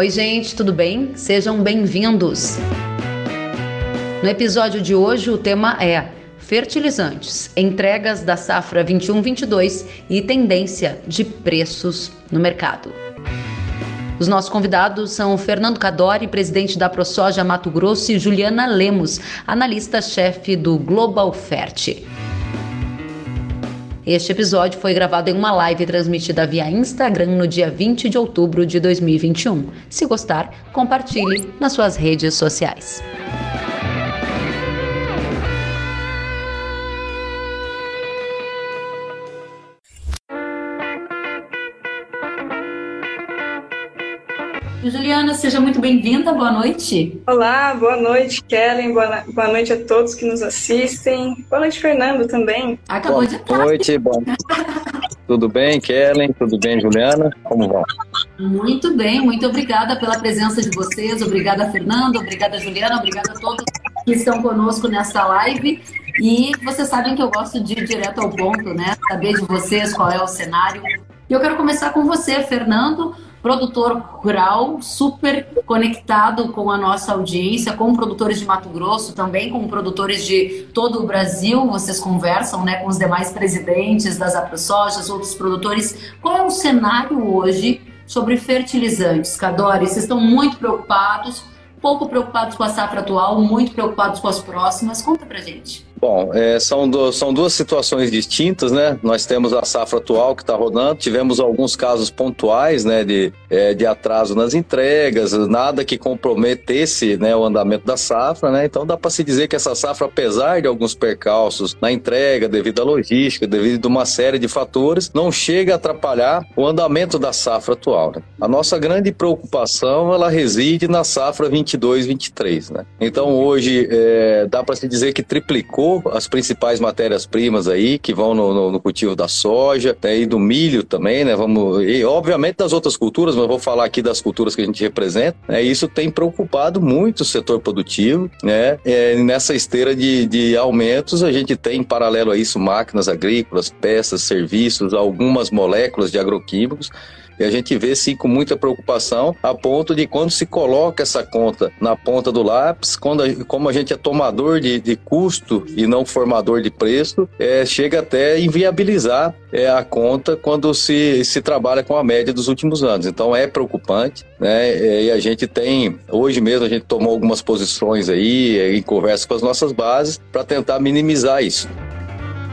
Oi, gente, tudo bem? Sejam bem-vindos. No episódio de hoje, o tema é fertilizantes, entregas da safra 21-22 e tendência de preços no mercado. Os nossos convidados são Fernando Cadori, presidente da ProSoja Mato Grosso, e Juliana Lemos, analista-chefe do Global Fert. Este episódio foi gravado em uma live transmitida via Instagram no dia 20 de outubro de 2021. Se gostar, compartilhe nas suas redes sociais. Juliana, seja muito bem-vinda, boa noite. Olá, boa noite, Kellen, boa, boa noite a todos que nos assistem. Boa noite, Fernando, também. Acabou boa de Boa noite, bom. Tudo bem, Kellen? Tudo bem, Juliana? Como vão? Muito bem, muito obrigada pela presença de vocês, obrigada, Fernando, obrigada, Juliana, obrigada a todos que estão conosco nesta live. E vocês sabem que eu gosto de ir direto ao ponto, né? Saber de vocês qual é o cenário. E eu quero começar com você, Fernando produtor rural, super conectado com a nossa audiência, com produtores de Mato Grosso, também com produtores de todo o Brasil. Vocês conversam né, com os demais presidentes das AproSojas, outros produtores. Qual é o cenário hoje sobre fertilizantes, Cadore? Vocês estão muito preocupados, pouco preocupados com a safra atual, muito preocupados com as próximas. Conta pra gente. Bom, é, são, do, são duas situações distintas, né? Nós temos a safra atual que está rodando, tivemos alguns casos pontuais, né, de, é, de atraso nas entregas, nada que comprometesse né, o andamento da safra, né? Então dá para se dizer que essa safra, apesar de alguns percalços na entrega, devido à logística, devido a uma série de fatores, não chega a atrapalhar o andamento da safra atual. Né? A nossa grande preocupação, ela reside na safra 22-23, né? Então hoje é, dá para se dizer que triplicou as principais matérias-primas aí, que vão no, no, no, cultivo da soja né, e do milho também, né? Vamos, e obviamente das outras culturas, mas vou falar aqui das culturas que a gente representa. Né, isso tem preocupado muito o setor produtivo, né? É, nessa esteira de, de aumentos, a gente tem em paralelo a isso máquinas agrícolas, peças, serviços, algumas moléculas de agroquímicos e a gente vê sim com muita preocupação, a ponto de quando se coloca essa conta na ponta do lápis, quando a, como a gente é tomador de, de custo e não formador de preço, é, chega até inviabilizar é, a conta quando se, se trabalha com a média dos últimos anos. Então é preocupante, né? É, e a gente tem, hoje mesmo a gente tomou algumas posições aí é, em conversa com as nossas bases para tentar minimizar isso.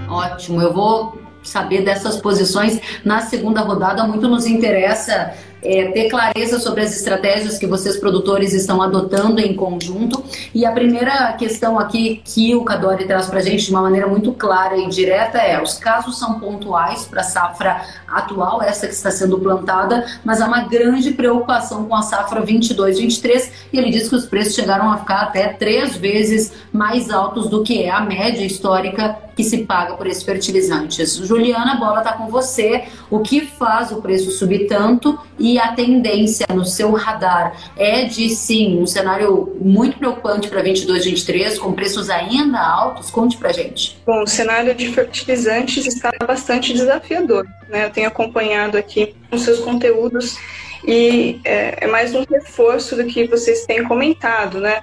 Ótimo, eu vou saber dessas posições na segunda rodada. Muito nos interessa é, ter clareza sobre as estratégias que vocês produtores estão adotando em conjunto. E a primeira questão aqui que o Cadori traz para a gente de uma maneira muito clara e direta é: os casos são pontuais para a safra atual, essa que está sendo plantada, mas há uma grande preocupação com a safra 22-23 e ele diz que os preços chegaram a ficar até três vezes mais altos do que é a média histórica que se paga por esses fertilizantes. Juliana, a bola está com você. O que faz o preço subir tanto a tendência no seu radar é de sim um cenário muito preocupante para 22, 23, com preços ainda altos? Conte para gente. Bom, o cenário de fertilizantes está bastante desafiador. Né? Eu tenho acompanhado aqui os seus conteúdos e é, é mais um reforço do que vocês têm comentado, né?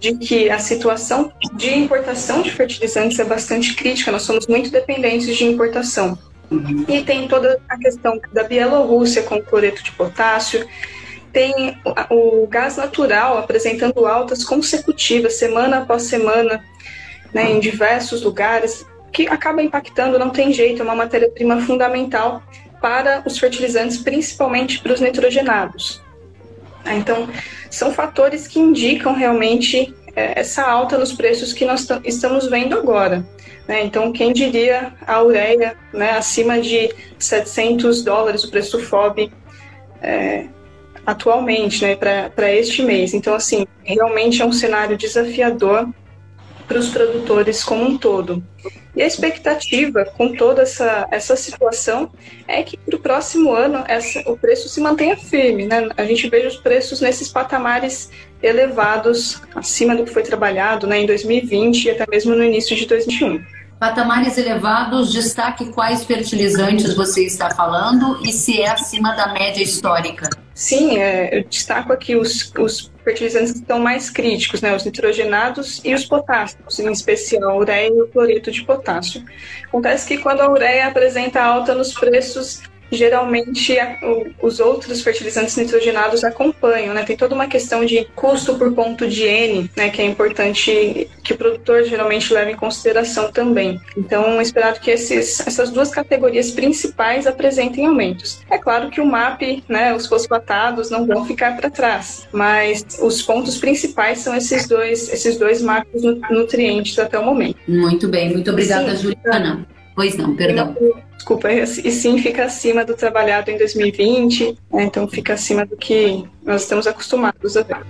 de que a situação de importação de fertilizantes é bastante crítica, nós somos muito dependentes de importação. E tem toda a questão da Bielorrússia com cloreto de potássio, tem o gás natural apresentando altas consecutivas, semana após semana, né, em diversos lugares, que acaba impactando, não tem jeito, é uma matéria-prima fundamental para os fertilizantes, principalmente para os nitrogenados. Então, são fatores que indicam realmente é, essa alta nos preços que nós estamos vendo agora. Né? Então, quem diria a ureia né, acima de 700 dólares o preço FOB é, atualmente, né, para este mês. Então, assim, realmente é um cenário desafiador para os produtores como um todo. E a expectativa com toda essa, essa situação é que para o próximo ano essa, o preço se mantenha firme. Né? A gente veja os preços nesses patamares elevados, acima do que foi trabalhado né, em 2020 e até mesmo no início de 2021. Patamares elevados, destaque quais fertilizantes você está falando e se é acima da média histórica. Sim, é, eu destaco aqui os, os fertilizantes que estão mais críticos, né, os nitrogenados e os potássicos, em especial a ureia e o cloreto de potássio. Acontece que quando a ureia apresenta alta nos preços, geralmente os outros fertilizantes nitrogenados acompanham, né? Tem toda uma questão de custo por ponto de N, né? Que é importante que o produtor geralmente leve em consideração também. Então, é esperado que esses, essas duas categorias principais apresentem aumentos. É claro que o MAP, né? Os fosfatados não vão ficar para trás, mas os pontos principais são esses dois, esses dois macronutrientes até o momento. Muito bem, muito obrigada, Sim. Juliana. Pois não, perdão. Desculpa, e sim fica acima do trabalhado em 2020, né, então fica acima do que nós estamos acostumados a ver.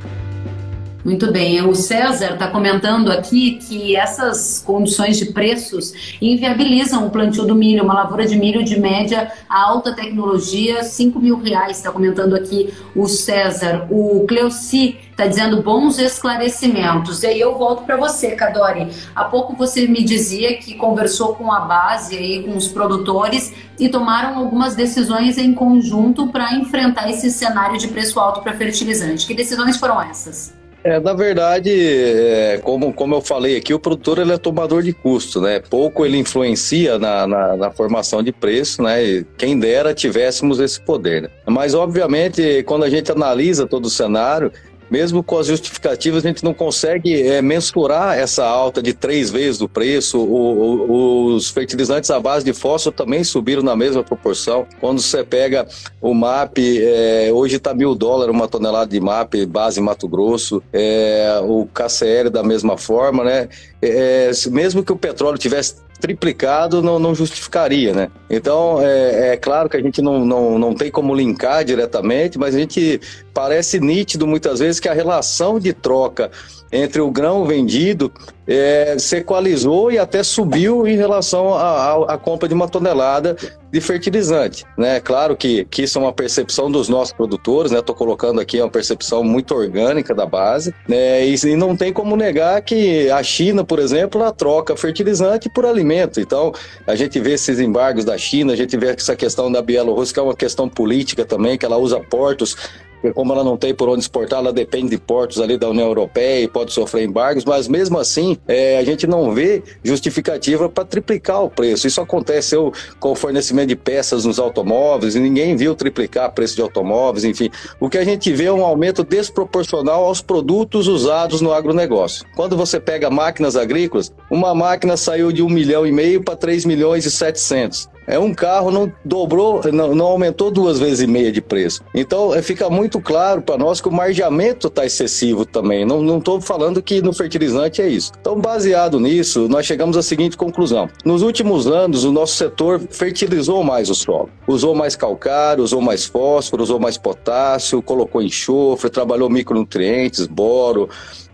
Muito bem. O César está comentando aqui que essas condições de preços inviabilizam o plantio do milho, uma lavoura de milho de média alta tecnologia, 5 mil reais, está comentando aqui o César. O Cleoci está dizendo bons esclarecimentos. E aí eu volto para você, Cadori. Há pouco você me dizia que conversou com a base aí, com os produtores e tomaram algumas decisões em conjunto para enfrentar esse cenário de preço alto para fertilizante. Que decisões foram essas? É, na verdade, é, como, como eu falei aqui, o produtor ele é tomador de custo, né? Pouco ele influencia na, na, na formação de preço, né? E quem dera tivéssemos esse poder. Né? Mas, obviamente, quando a gente analisa todo o cenário, mesmo com as justificativas, a gente não consegue é, mensurar essa alta de três vezes o preço. O, o, os fertilizantes à base de fósforo também subiram na mesma proporção. Quando você pega o MAP, é, hoje está mil dólares uma tonelada de MAP, base Mato Grosso, é, o KCL da mesma forma, né? É, mesmo que o petróleo tivesse triplicado não, não justificaria, né? Então, é, é, claro que a gente não, não, não tem como linkar diretamente, mas a gente parece nítido muitas vezes que a relação de troca entre o grão vendido é, se equalizou e até subiu em relação à compra de uma tonelada de fertilizante. Né? Claro que, que isso é uma percepção dos nossos produtores, estou né? colocando aqui uma percepção muito orgânica da base, né? e, e não tem como negar que a China, por exemplo, ela troca fertilizante por alimento. Então, a gente vê esses embargos da China, a gente vê essa questão da Bielorrússia, que é uma questão política também, que ela usa portos porque como ela não tem por onde exportar, ela depende de portos ali da União Europeia e pode sofrer embargos, mas mesmo assim é, a gente não vê justificativa para triplicar o preço. Isso aconteceu com o fornecimento de peças nos automóveis e ninguém viu triplicar o preço de automóveis, enfim. O que a gente vê é um aumento desproporcional aos produtos usados no agronegócio. Quando você pega máquinas agrícolas, uma máquina saiu de um milhão e meio para 3 milhões e 700. É um carro não dobrou, não, não aumentou duas vezes e meia de preço. Então é, fica muito claro para nós que o margeamento está excessivo também. Não estou falando que no fertilizante é isso. Então, baseado nisso, nós chegamos à seguinte conclusão: nos últimos anos, o nosso setor fertilizou mais o solo, usou mais calcário, usou mais fósforo, usou mais potássio, colocou enxofre, trabalhou micronutrientes, boro,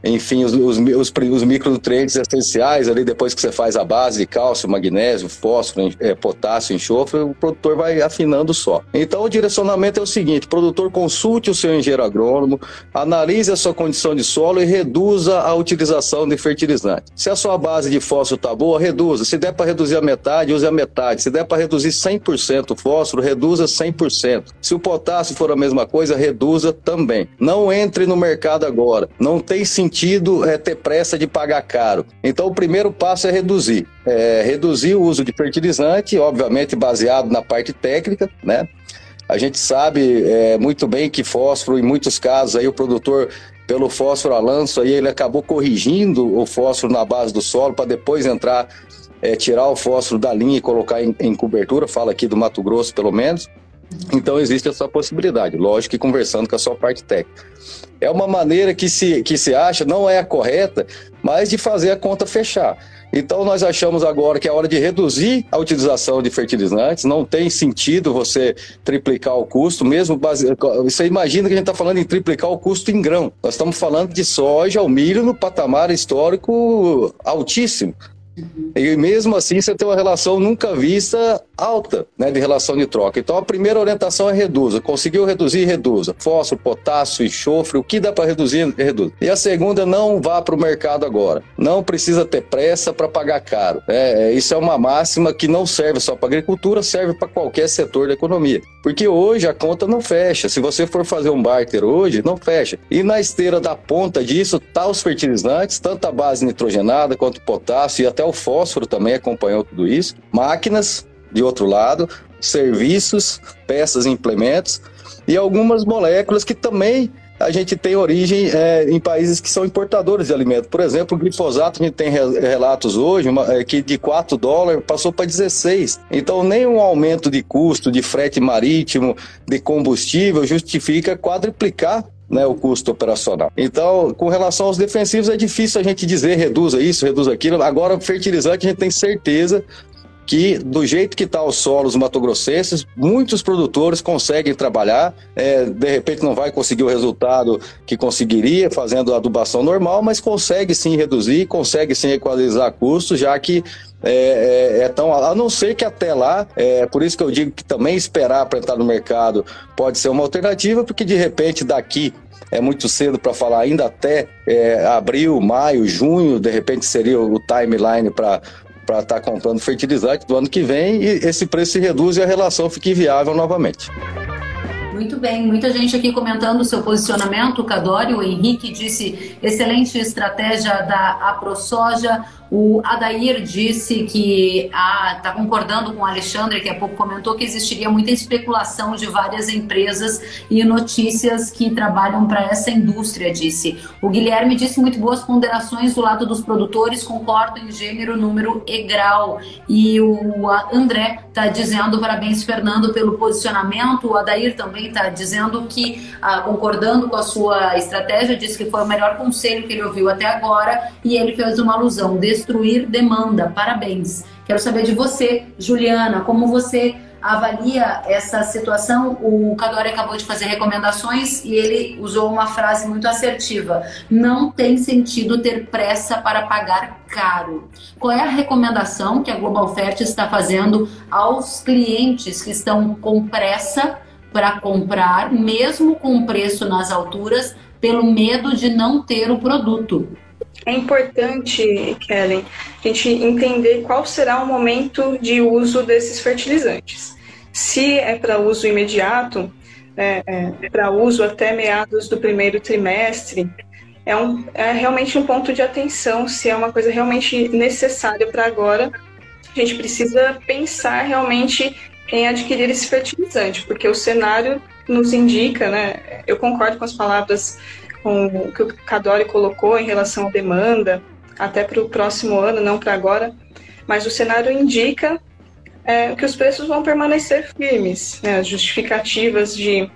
enfim, os, os, os, os, micronutrientes essenciais ali depois que você faz a base de cálcio, magnésio, fósforo, é, potássio, enxofre, o produtor vai afinando só. Então o direcionamento é o seguinte: produtor consulte o seu engenheiro agrônomo, analise a sua condição de solo e reduza a utilização de fertilizante. Se a sua base de fósforo está boa, reduza. Se der para reduzir a metade, use a metade. Se der para reduzir 100% o fósforo, reduza 100%. Se o potássio for a mesma coisa, reduza também. Não entre no mercado agora. Não tem sentido sentido é ter pressa de pagar caro. Então, o primeiro passo é reduzir. É, reduzir o uso de fertilizante, obviamente baseado na parte técnica, né? A gente sabe é, muito bem que fósforo, em muitos casos, aí o produtor, pelo fósforo a aí ele acabou corrigindo o fósforo na base do solo para depois entrar, é, tirar o fósforo da linha e colocar em, em cobertura, fala aqui do Mato Grosso pelo menos. Então existe essa possibilidade, lógico que conversando com a sua parte técnica. É uma maneira que se, que se acha, não é a correta, mas de fazer a conta fechar. Então nós achamos agora que é hora de reduzir a utilização de fertilizantes, não tem sentido você triplicar o custo, mesmo base... você imagina que a gente está falando em triplicar o custo em grão. Nós estamos falando de soja, o milho no patamar histórico altíssimo. E mesmo assim você tem uma relação nunca vista alta né, de relação de troca. Então a primeira orientação é reduza. Conseguiu reduzir, reduza. Fósforo, potássio, enxofre, o que dá para reduzir, reduz. E a segunda, não vá para o mercado agora. Não precisa ter pressa para pagar caro. É, é, isso é uma máxima que não serve só para agricultura, serve para qualquer setor da economia. Porque hoje a conta não fecha. Se você for fazer um barter hoje, não fecha. E na esteira da ponta disso tá os fertilizantes, tanto a base nitrogenada quanto o potássio e até o fósforo também acompanhou tudo isso. Máquinas, de outro lado, serviços, peças e implementos e algumas moléculas que também a gente tem origem é, em países que são importadores de alimentos. Por exemplo, o glifosato, a gente tem relatos hoje uma, é, que de 4 dólares passou para 16. Então, nenhum aumento de custo de frete marítimo, de combustível, justifica quadriplicar né, o custo operacional. Então, com relação aos defensivos, é difícil a gente dizer reduza isso, reduza aquilo. Agora, fertilizante, a gente tem certeza que do jeito que está os solos matogrossenses, muitos produtores conseguem trabalhar, é, de repente não vai conseguir o resultado que conseguiria fazendo a adubação normal, mas consegue sim reduzir, consegue sim equalizar custos, já que é, é, é, tão. A não ser que até lá, é por isso que eu digo que também esperar para entrar no mercado pode ser uma alternativa, porque de repente daqui é muito cedo para falar, ainda até é, abril, maio, junho, de repente seria o timeline para para estar tá comprando fertilizante do ano que vem e esse preço se reduz e a relação fique viável novamente. Muito bem, muita gente aqui comentando o seu posicionamento. O Cadori, o Henrique disse excelente estratégia da AproSoja. O Adair disse que está concordando com o Alexandre, que há pouco comentou que existiria muita especulação de várias empresas e notícias que trabalham para essa indústria, disse. O Guilherme disse muito boas ponderações do lado dos produtores, concordo em gênero, número e grau. E o André está dizendo parabéns, Fernando, pelo posicionamento. O Adair também está dizendo que, ah, concordando com a sua estratégia, disse que foi o melhor conselho que ele ouviu até agora e ele fez uma alusão destruir demanda. Parabéns. Quero saber de você, Juliana, como você avalia essa situação? O Cadore acabou de fazer recomendações e ele usou uma frase muito assertiva: não tem sentido ter pressa para pagar caro. Qual é a recomendação que a Global Fert está fazendo aos clientes que estão com pressa para comprar, mesmo com preço nas alturas, pelo medo de não ter o produto? É importante, Kellen, a gente entender qual será o momento de uso desses fertilizantes. Se é para uso imediato, é, é, para uso até meados do primeiro trimestre, é, um, é realmente um ponto de atenção. Se é uma coisa realmente necessária para agora, a gente precisa pensar realmente em adquirir esse fertilizante, porque o cenário nos indica, né? Eu concordo com as palavras com o que o Cadori colocou em relação à demanda, até para o próximo ano, não para agora, mas o cenário indica é, que os preços vão permanecer firmes, né, as justificativas de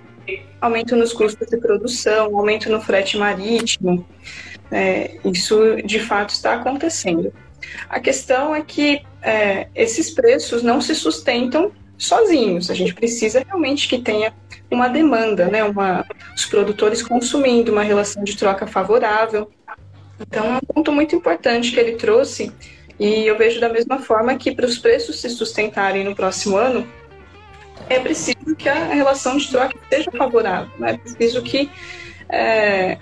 aumento nos custos de produção, aumento no frete marítimo, é, isso de fato está acontecendo. A questão é que é, esses preços não se sustentam sozinhos. A gente precisa realmente que tenha uma demanda, né? Uma, os produtores consumindo, uma relação de troca favorável. Então, é um ponto muito importante que ele trouxe, e eu vejo da mesma forma que para os preços se sustentarem no próximo ano, é preciso que a relação de troca seja favorável, né? é preciso que é,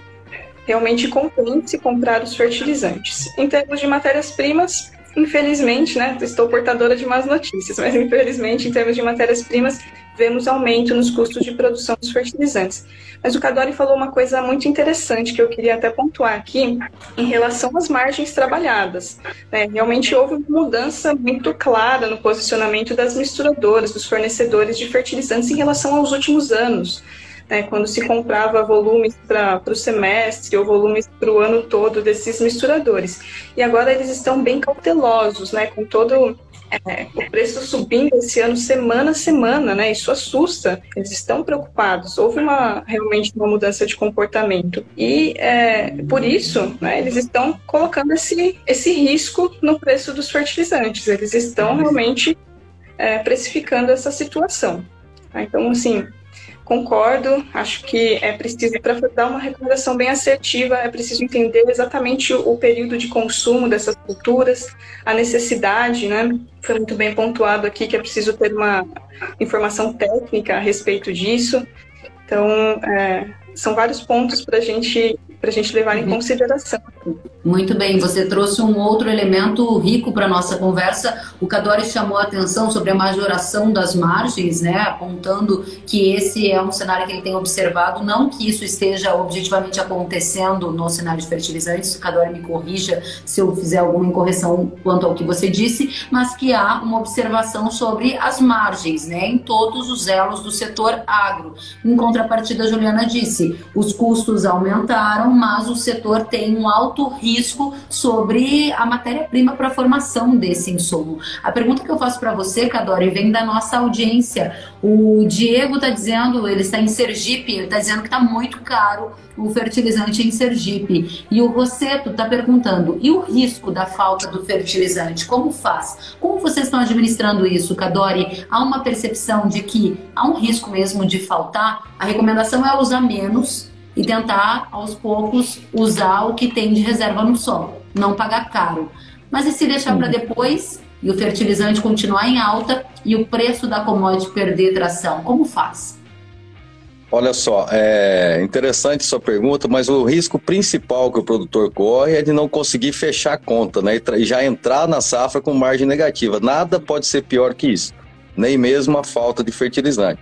realmente compense comprar os fertilizantes. Em termos de matérias-primas, infelizmente, né, estou portadora de más notícias, mas infelizmente, em termos de matérias-primas, vemos aumento nos custos de produção dos fertilizantes. Mas o Cadori falou uma coisa muito interessante que eu queria até pontuar aqui em relação às margens trabalhadas. Né? Realmente houve uma mudança muito clara no posicionamento das misturadoras, dos fornecedores de fertilizantes em relação aos últimos anos né, quando se comprava volumes para o semestre ou volumes para o ano todo desses misturadores. E agora eles estão bem cautelosos, né, com todo é, o preço subindo esse ano semana a semana, né? Isso assusta. Eles estão preocupados. Houve uma realmente uma mudança de comportamento e é, por isso, né? Eles estão colocando esse esse risco no preço dos fertilizantes. Eles estão realmente é, precificando essa situação. Então, assim, concordo. Acho que é preciso, para dar uma recomendação bem assertiva, é preciso entender exatamente o período de consumo dessas culturas, a necessidade, né? Foi muito bem pontuado aqui que é preciso ter uma informação técnica a respeito disso. Então, é, são vários pontos para gente, a gente levar em uhum. consideração. Muito bem, você trouxe um outro elemento rico para nossa conversa. O Cadori chamou a atenção sobre a majoração das margens, né, apontando que esse é um cenário que ele tem observado, não que isso esteja objetivamente acontecendo no cenário de fertilizantes, o Cadori me corrija se eu fizer alguma incorreção quanto ao que você disse, mas que há uma observação sobre as margens, né, em todos os elos do setor agro. Em contrapartida, a Juliana disse, os custos aumentaram, mas o setor tem um alto risco sobre a matéria-prima para a formação desse insumo. A pergunta que eu faço para você, Cadori, vem da nossa audiência. O Diego está dizendo, ele está em Sergipe, ele está dizendo que está muito caro o fertilizante em Sergipe. E o Rosseto está perguntando: e o risco da falta do fertilizante? Como faz? Como vocês estão administrando isso, Cadori? Há uma percepção de que há um risco mesmo de faltar? A recomendação é usar menos e tentar, aos poucos, usar o que tem de reserva no solo, não pagar caro. Mas e se deixar para depois e o fertilizante continuar em alta e o preço da commodity perder tração? Como faz? Olha só, é interessante sua pergunta, mas o risco principal que o produtor corre é de não conseguir fechar a conta, né? E já entrar na safra com margem negativa. Nada pode ser pior que isso, nem mesmo a falta de fertilizante.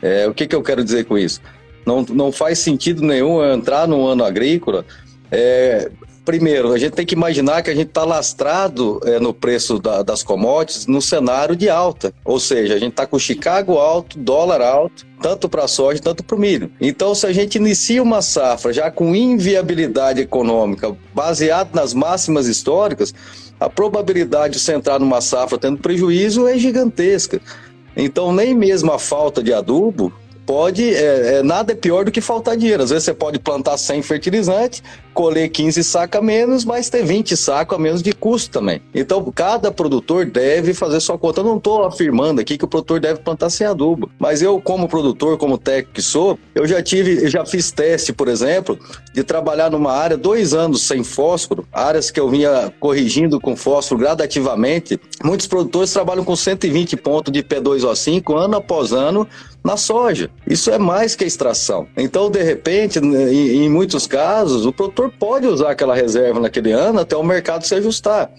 É, o que, que eu quero dizer com isso? Não, não faz sentido nenhum entrar no ano agrícola. É, primeiro, a gente tem que imaginar que a gente está lastrado é, no preço da, das commodities no cenário de alta. Ou seja, a gente está com Chicago alto, dólar alto, tanto para a soja, tanto para o milho. Então, se a gente inicia uma safra já com inviabilidade econômica, baseado nas máximas históricas, a probabilidade de você entrar numa safra tendo prejuízo é gigantesca. Então, nem mesmo a falta de adubo pode, é, é, nada é pior do que faltar dinheiro. Às vezes você pode plantar 100 fertilizantes, colher 15 sacos a menos, mas ter 20 sacos a menos de custo também. Então, cada produtor deve fazer sua conta. Eu não estou afirmando aqui que o produtor deve plantar sem adubo, mas eu, como produtor, como técnico que sou, eu já tive, eu já fiz teste, por exemplo, de trabalhar numa área dois anos sem fósforo, áreas que eu vinha corrigindo com fósforo gradativamente. Muitos produtores trabalham com 120 pontos de P2O5 ano após ano na soja. Isso é mais que extração. Então, de repente, em, em muitos casos, o produtor pode usar aquela reserva naquele ano até o mercado se ajustar.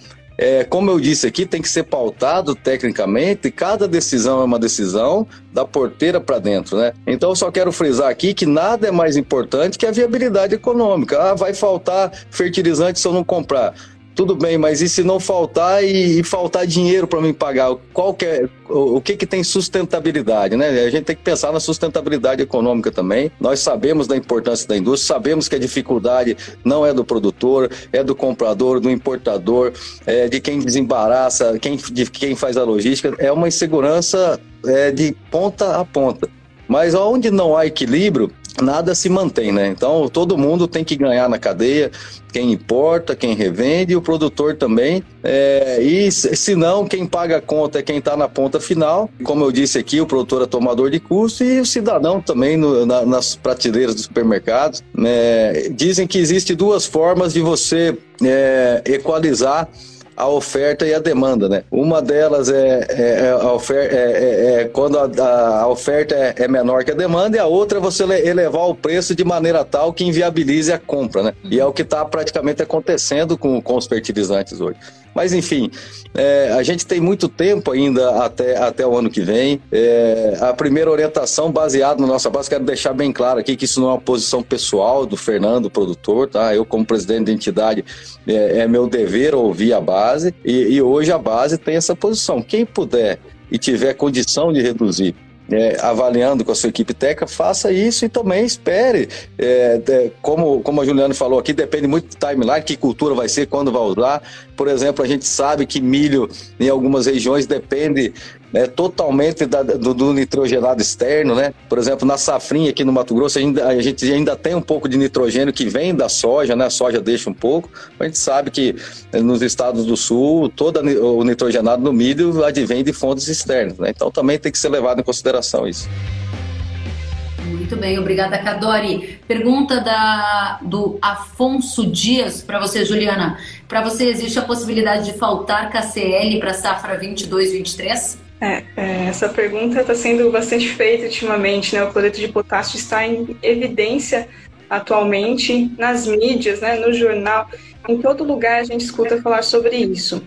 É, como eu disse aqui, tem que ser pautado tecnicamente, cada decisão é uma decisão da porteira para dentro, né? Então, eu só quero frisar aqui que nada é mais importante que a viabilidade econômica. Ah, vai faltar fertilizante se eu não comprar. Tudo bem, mas e se não faltar e, e faltar dinheiro para me pagar? Qual que é, o, o, que que tem sustentabilidade, né? A gente tem que pensar na sustentabilidade econômica também. Nós sabemos da importância da indústria, sabemos que a dificuldade não é do produtor, é do comprador, do importador, é de quem desembaraça, quem, de quem faz a logística. É uma insegurança é, de ponta a ponta. Mas onde não há equilíbrio, nada se mantém, né? Então todo mundo tem que ganhar na cadeia, quem importa, quem revende, e o produtor também. É, e se não, quem paga a conta é quem está na ponta final. Como eu disse aqui, o produtor é tomador de custo e o cidadão também no, na, nas prateleiras dos supermercados. É, dizem que existe duas formas de você é, equalizar a oferta e a demanda, né? Uma delas é, é, é a é, é, é, quando a, a oferta é, é, menor que a demanda e a outra é você elevar o preço de maneira tal que inviabilize a compra, né? E é o que está praticamente acontecendo com, com os fertilizantes hoje. Mas enfim, é, a gente tem muito tempo ainda até, até o ano que vem. É, a primeira orientação baseada na nossa base, quero deixar bem claro aqui que isso não é uma posição pessoal do Fernando, produtor, tá? Eu, como presidente da entidade, é, é meu dever ouvir a base e, e hoje a base tem essa posição. Quem puder e tiver condição de reduzir é, avaliando com a sua equipe técnica, faça isso e também espere. É, é, como, como a Juliana falou aqui, depende muito do timeline, que cultura vai ser, quando vai usar. Por exemplo, a gente sabe que milho em algumas regiões depende né, totalmente da, do, do, nitrogenado externo, né? Por exemplo, na safrinha aqui no Mato Grosso, a gente, a gente, ainda tem um pouco de nitrogênio que vem da soja, né? A soja deixa um pouco. A gente sabe que eh, nos estados do sul, todo o nitrogenado no milho advém de fontes externas, né? Então também tem que ser levado em consideração isso. Muito bem, obrigada, Cadori. Pergunta da, do Afonso Dias para você, Juliana. Para você, existe a possibilidade de faltar KCL para a safra 22-23? É, é, essa pergunta está sendo bastante feita ultimamente, né? O cloreto de potássio está em evidência atualmente nas mídias, né? no jornal, em todo lugar a gente escuta falar sobre isso.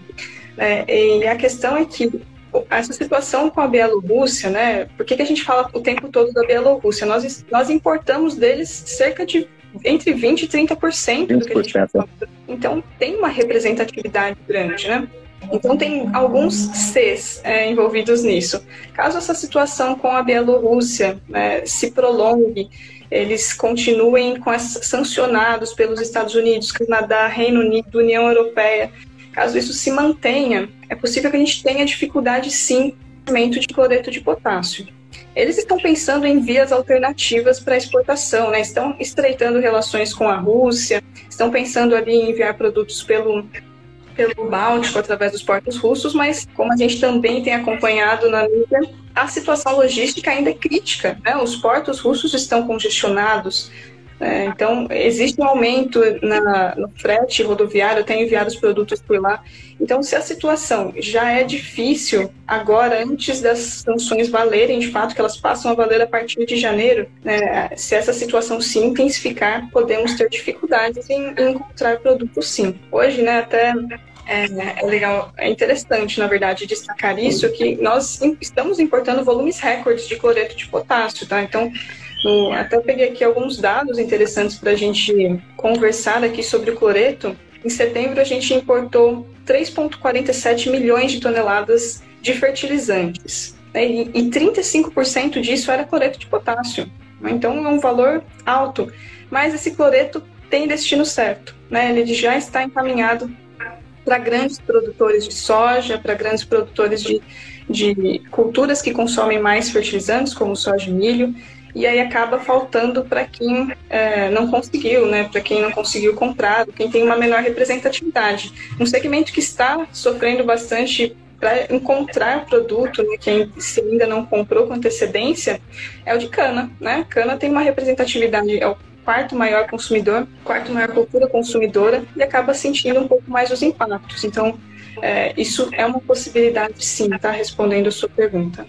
É, e a questão é que essa situação com a Bielorrússia, né? Por que, que a gente fala o tempo todo da Bielorrússia? Nós, nós importamos deles cerca de entre 20% e 30% do que a gente fala. Então tem uma representatividade grande, né? Então tem alguns Cs é, envolvidos nisso. Caso essa situação com a Bielorrússia né, se prolongue, eles continuem com as, sancionados pelos Estados Unidos, Canadá, Reino Unido, União Europeia, Caso isso se mantenha, é possível que a gente tenha dificuldade sim no de cloreto de potássio. Eles estão pensando em vias alternativas para exportação, né? estão estreitando relações com a Rússia, estão pensando ali em enviar produtos pelo, pelo Báltico através dos portos russos, mas como a gente também tem acompanhado na mídia, a situação logística ainda é crítica. Né? Os portos russos estão congestionados, é, então, existe um aumento na, no frete rodoviário, eu tenho enviado os produtos por lá. Então, se a situação já é difícil agora, antes das sanções valerem, de fato, que elas passam a valer a partir de janeiro, né, se essa situação se intensificar, podemos ter dificuldades em, em encontrar produtos sim. Hoje, né, até é, é, legal, é interessante, na verdade, destacar isso, que nós estamos importando volumes recordes de cloreto de potássio, tá? Então, no, até peguei aqui alguns dados interessantes para a gente conversar aqui sobre o cloreto. Em setembro, a gente importou 3,47 milhões de toneladas de fertilizantes. Né? E, e 35% disso era cloreto de potássio. Né? Então, é um valor alto. Mas esse cloreto tem destino certo. Né? Ele já está encaminhado para grandes produtores de soja, para grandes produtores de, de culturas que consomem mais fertilizantes, como soja e milho e aí acaba faltando para quem é, não conseguiu, né? Para quem não conseguiu comprar, quem tem uma menor representatividade. Um segmento que está sofrendo bastante para encontrar produto, né, quem se ainda não comprou com antecedência, é o de cana, né? Cana tem uma representatividade, é o quarto maior consumidor, quarto maior cultura consumidora e acaba sentindo um pouco mais os impactos. Então, é, isso é uma possibilidade, sim, tá? Respondendo a sua pergunta.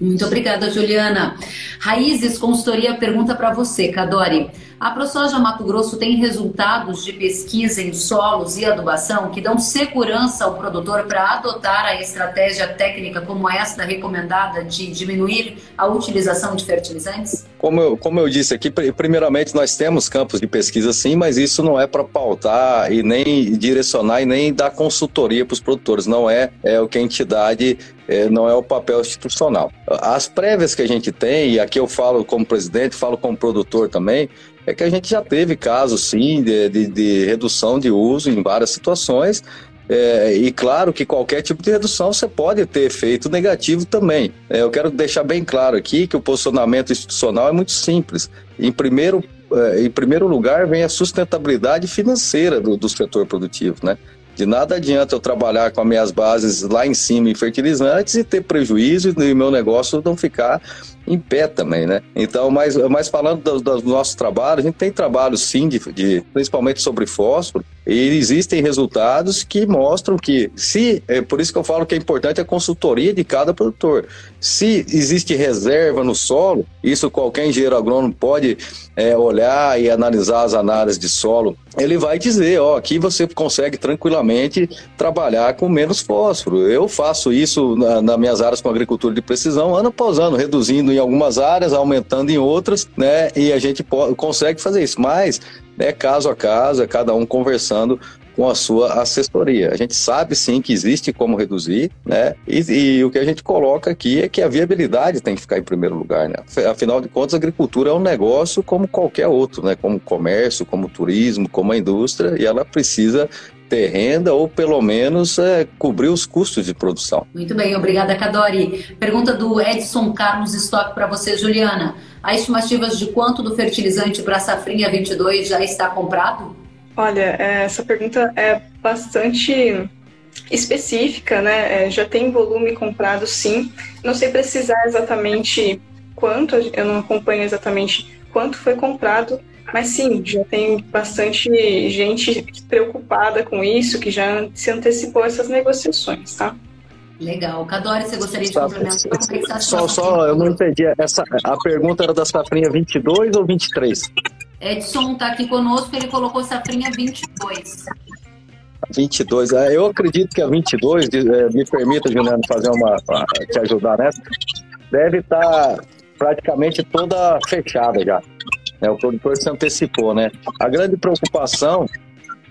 Muito obrigada, Juliana. Raízes Consultoria pergunta para você, Cadori. A ProSoja Mato Grosso tem resultados de pesquisa em solos e adubação que dão segurança ao produtor para adotar a estratégia técnica como esta recomendada de diminuir a utilização de fertilizantes? Como eu, como eu disse aqui, primeiramente nós temos campos de pesquisa sim, mas isso não é para pautar e nem direcionar e nem dar consultoria para os produtores. Não é, é o que a entidade é, não é o papel institucional. As prévias que a gente tem, e aqui eu falo como presidente, falo como produtor também, é que a gente já teve casos, sim, de, de, de redução de uso em várias situações, é, e claro que qualquer tipo de redução você pode ter efeito negativo também. É, eu quero deixar bem claro aqui que o posicionamento institucional é muito simples. Em primeiro, é, em primeiro lugar, vem a sustentabilidade financeira do, do setor produtivo. Né? De nada adianta eu trabalhar com as minhas bases lá em cima em fertilizantes e ter prejuízo e meu negócio não ficar em pé também, né? Então, mas, mas falando dos do nossos trabalhos, a gente tem trabalho sim, de, de, principalmente sobre fósforo, e existem resultados que mostram que, se, é por isso que eu falo que é importante a consultoria de cada produtor. Se existe reserva no solo, isso qualquer engenheiro agrônomo pode é, olhar e analisar as análises de solo. Ele vai dizer, ó, aqui você consegue tranquilamente trabalhar com menos fósforo. Eu faço isso na, nas minhas áreas com agricultura de precisão, ano após ano, reduzindo em algumas áreas, aumentando em outras, né? E a gente pode, consegue fazer isso. Mas é caso a caso, é cada um conversando com a sua assessoria. A gente sabe sim que existe como reduzir, né? E, e, o que a gente coloca aqui é que a viabilidade tem que ficar em primeiro lugar, né? Afinal de contas, a agricultura é um negócio como qualquer outro, né? Como comércio, como turismo, como a indústria, e ela precisa ter renda ou pelo menos é, cobrir os custos de produção. Muito bem, obrigada, Cadori. Pergunta do Edson Carlos Stock para você, Juliana. Há estimativas de quanto do fertilizante para a safrinha 22 já está comprado? Olha, é, essa pergunta é bastante específica, né? É, já tem volume comprado, sim. Não sei precisar exatamente quanto, eu não acompanho exatamente quanto foi comprado, mas sim, já tem bastante gente preocupada com isso, que já se antecipou essas negociações, tá? Legal. Cadore, você gostaria de complementar? Só, só, eu não entendi. Essa, a pergunta era da safrinha 22 ou 23? Edson está aqui conosco, ele colocou safrinha 22. 22. É, eu acredito que a 22, é, me permita, Juliano, fazer uma. te ajudar nessa, deve estar tá praticamente toda fechada já. É, o produtor se antecipou, né? A grande preocupação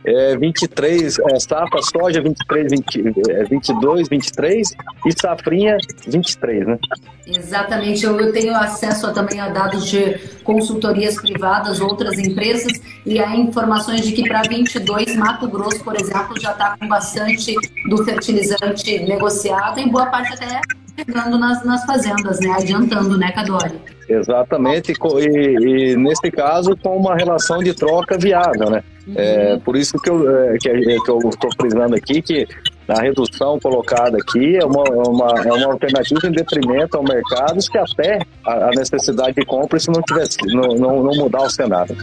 é 23, é, safra soja 23, 20, é, 22, 23 e safrinha 23, né? Exatamente, eu, eu tenho acesso a, também a dados de consultorias privadas, outras empresas, e há informações de que para 22, Mato Grosso, por exemplo, já está com bastante do fertilizante negociado, em boa parte até chegando nas, nas fazendas, né? Adiantando, né, Cadore? Exatamente, e, e, nesse caso com uma relação de troca viável, né? Uhum. É, por isso que eu é, que, que estou frisando aqui que a redução colocada aqui é uma, é uma, é uma alternativa em detrimento ao mercado se até a, a necessidade de compra se não tivesse não, não, não mudar o cenário.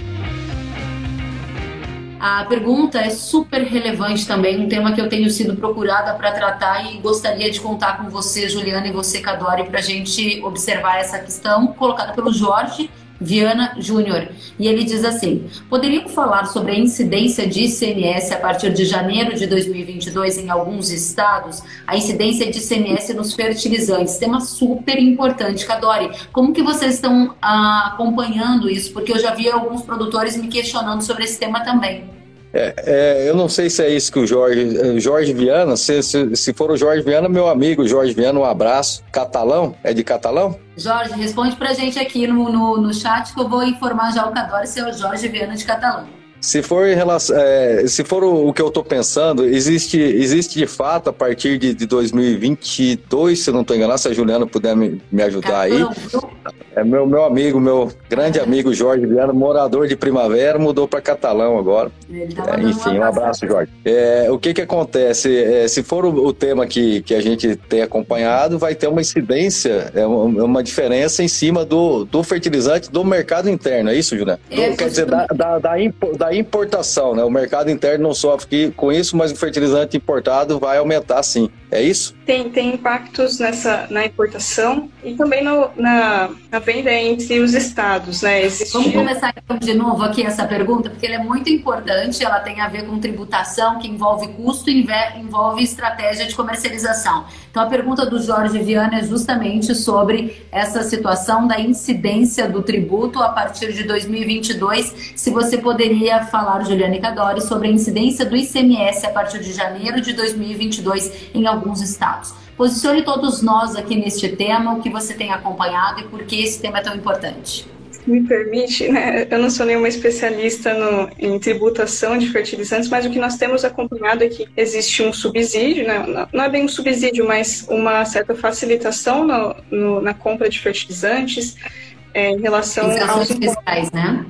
A pergunta é super relevante também, um tema que eu tenho sido procurada para tratar e gostaria de contar com você, Juliana, e você, Cadore, para a gente observar essa questão colocada pelo Jorge Viana Júnior. E ele diz assim: poderiam falar sobre a incidência de ICMS a partir de janeiro de 2022 em alguns estados? A incidência de ICMS nos fertilizantes, tema super importante. Cadore, como que vocês estão ah, acompanhando isso? Porque eu já vi alguns produtores me questionando sobre esse tema também. É, é, eu não sei se é isso que o Jorge, eh, Jorge Viana, se, se, se, for o Jorge Viana, meu amigo Jorge Viana, um abraço. Catalão? É de catalão? Jorge, responde pra gente aqui no, no, no chat que eu vou informar já o Cadore se é o Jorge Viana de catalão. Se for, relação, é, se for o, o que eu estou pensando, existe, existe de fato a partir de, de 2022, se não estou enganado, se a Juliana puder me, me ajudar aí. É meu, meu amigo, meu grande amigo Jorge Viana, morador de Primavera, mudou para Catalão agora. Tá é, enfim, um abraço, Jorge. É, o que que acontece? É, se for o, o, tema que, que a gente tem acompanhado, vai ter uma incidência, é uma, uma diferença em cima do, do fertilizante do mercado interno, é isso, Juliana? É, Quer dizer, da, da, da, da importação, né? O mercado interno não sofre com isso, mas o fertilizante importado vai aumentar sim. É isso? Tem, tem impactos nessa, na importação e também no, na, na venda entre os estados, né? Existia... Vamos começar então de novo aqui essa pergunta, porque ela é muito importante, ela tem a ver com tributação, que envolve custo e envolve estratégia de comercialização. Então a pergunta do Jorge Viana é justamente sobre essa situação da incidência do tributo a partir de 2022. Se você poderia falar, Juliane Cadori, sobre a incidência do ICMS a partir de janeiro de 2022 em alguns estados. Posicione todos nós aqui neste tema, o que você tem acompanhado e por que esse tema é tão importante. Me permite, né? Eu não sou nenhuma especialista no, em tributação de fertilizantes, mas o que nós temos acompanhado é que existe um subsídio, né? não é bem um subsídio, mas uma certa facilitação no, no, na compra de fertilizantes é, em relação aos fiscais, né?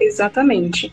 Exatamente.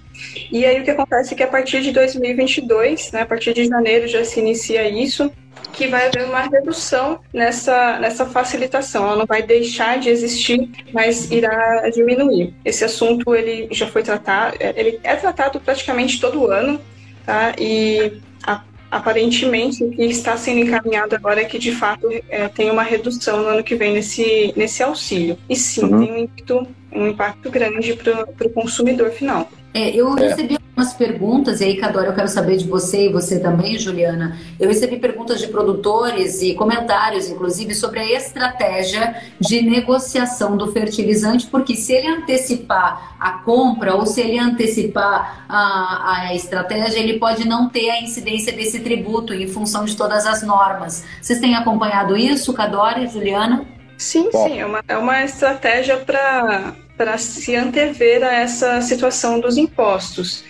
E aí o que acontece é que a partir de 2022, né, a partir de janeiro já se inicia isso, que vai haver uma redução nessa, nessa facilitação. Ela não vai deixar de existir, mas irá diminuir. Esse assunto ele já foi tratado, ele é tratado praticamente todo ano, tá? E a, aparentemente o que está sendo encaminhado agora é que de fato é, tem uma redução no ano que vem nesse, nesse auxílio. E sim, uhum. tem um impacto, um impacto grande para o consumidor final. É, eu é. recebi algumas perguntas, e aí, Cadora, eu quero saber de você e você também, Juliana. Eu recebi perguntas de produtores e comentários, inclusive, sobre a estratégia de negociação do fertilizante, porque se ele antecipar a compra ou se ele antecipar a, a estratégia, ele pode não ter a incidência desse tributo em função de todas as normas. Vocês têm acompanhado isso, Cadora e Juliana? Sim, sim, é uma, é uma estratégia para para se antever a essa situação dos impostos.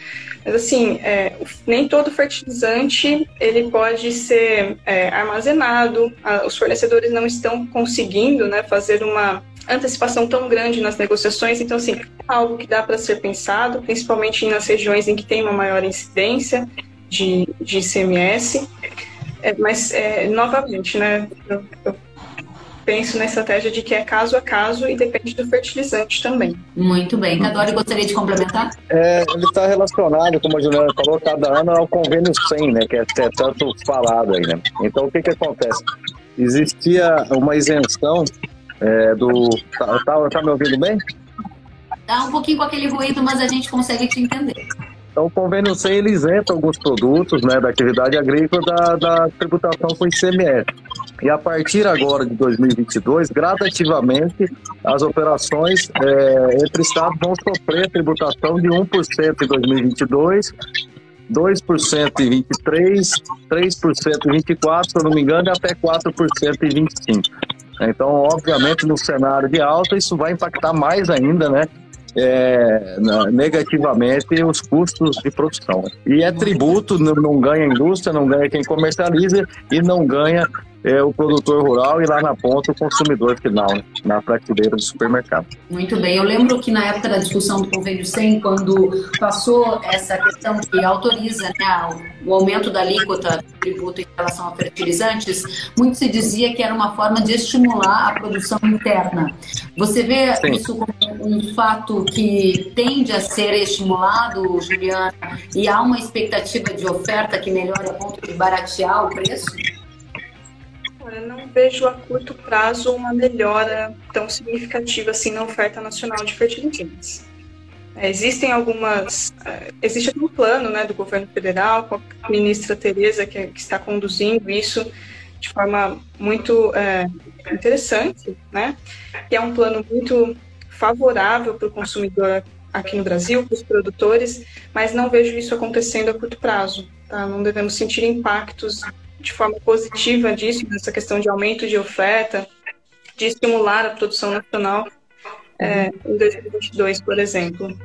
Mas assim, é, nem todo fertilizante ele pode ser é, armazenado. os fornecedores não estão conseguindo né, fazer uma antecipação tão grande nas negociações. Então, assim, é algo que dá para ser pensado, principalmente nas regiões em que tem uma maior incidência de, de ICMS. É, mas, é, novamente, né, eu, eu penso na estratégia de que é caso a caso e depende do fertilizante também. Muito bem. Cadore, gostaria de complementar? É, ele está relacionado, como a Juliana falou, cada ano ao convênio 100, né, que é, é tanto falado aí, né? Então, o que que acontece? Existia uma isenção é, do... Tá, tá, tá me ouvindo bem? Tá um pouquinho com aquele ruído, mas a gente consegue te entender. Então, o convênio 100 ele isenta alguns produtos né, da atividade agrícola da, da tributação com ICMS. E a partir agora de 2022, gradativamente, as operações é, entre estados vão sofrer tributação de 1% em 2022, 2% em 23, 3% em 24, se eu não me engano, e até 4% em 25. Então, obviamente, no cenário de alta, isso vai impactar mais ainda, né? É, negativamente os custos de produção. E é tributo, não, não ganha a indústria, não ganha quem comercializa e não ganha é o produtor rural e lá na ponta o consumidor final, na prateleira do supermercado. Muito bem. Eu lembro que na época da discussão do convênio 100, quando passou essa questão que autoriza né, o aumento da alíquota do tributo em relação a fertilizantes, muito se dizia que era uma forma de estimular a produção interna. Você vê Sim. isso como um fato que tende a ser estimulado, Juliana, e há uma expectativa de oferta que melhore a ponto de baratear o preço? Eu não vejo a curto prazo uma melhora tão significativa assim na oferta nacional de fertilizantes. É, existem algumas. É, existe um plano né, do governo federal, com a ministra Tereza, que, que está conduzindo isso de forma muito é, interessante, né? Que é um plano muito favorável para o consumidor aqui no Brasil, para os produtores, mas não vejo isso acontecendo a curto prazo. Tá? Não devemos sentir impactos de forma positiva disso, dessa questão de aumento de oferta, de estimular a produção nacional é, em 2022, por exemplo.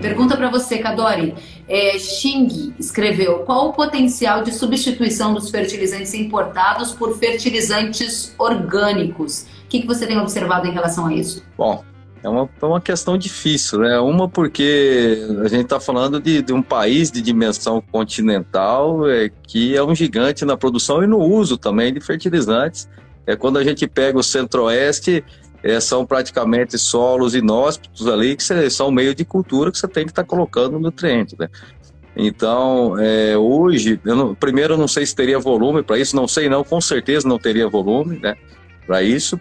Pergunta para você, Kadori. É, Xing escreveu: qual o potencial de substituição dos fertilizantes importados por fertilizantes orgânicos? O que, que você tem observado em relação a isso? Bom, é uma, é uma questão difícil, né? Uma porque a gente está falando de, de, um país de dimensão continental é, que é um gigante na produção e no uso também de fertilizantes. É quando a gente pega o centro-oeste, é, são praticamente solos inóspitos ali que são meio de cultura que você tem que estar tá colocando nutrientes, né? Então, é, hoje, eu não, primeiro eu não sei se teria volume para isso, não sei não, com certeza não teria volume, né? Para isso,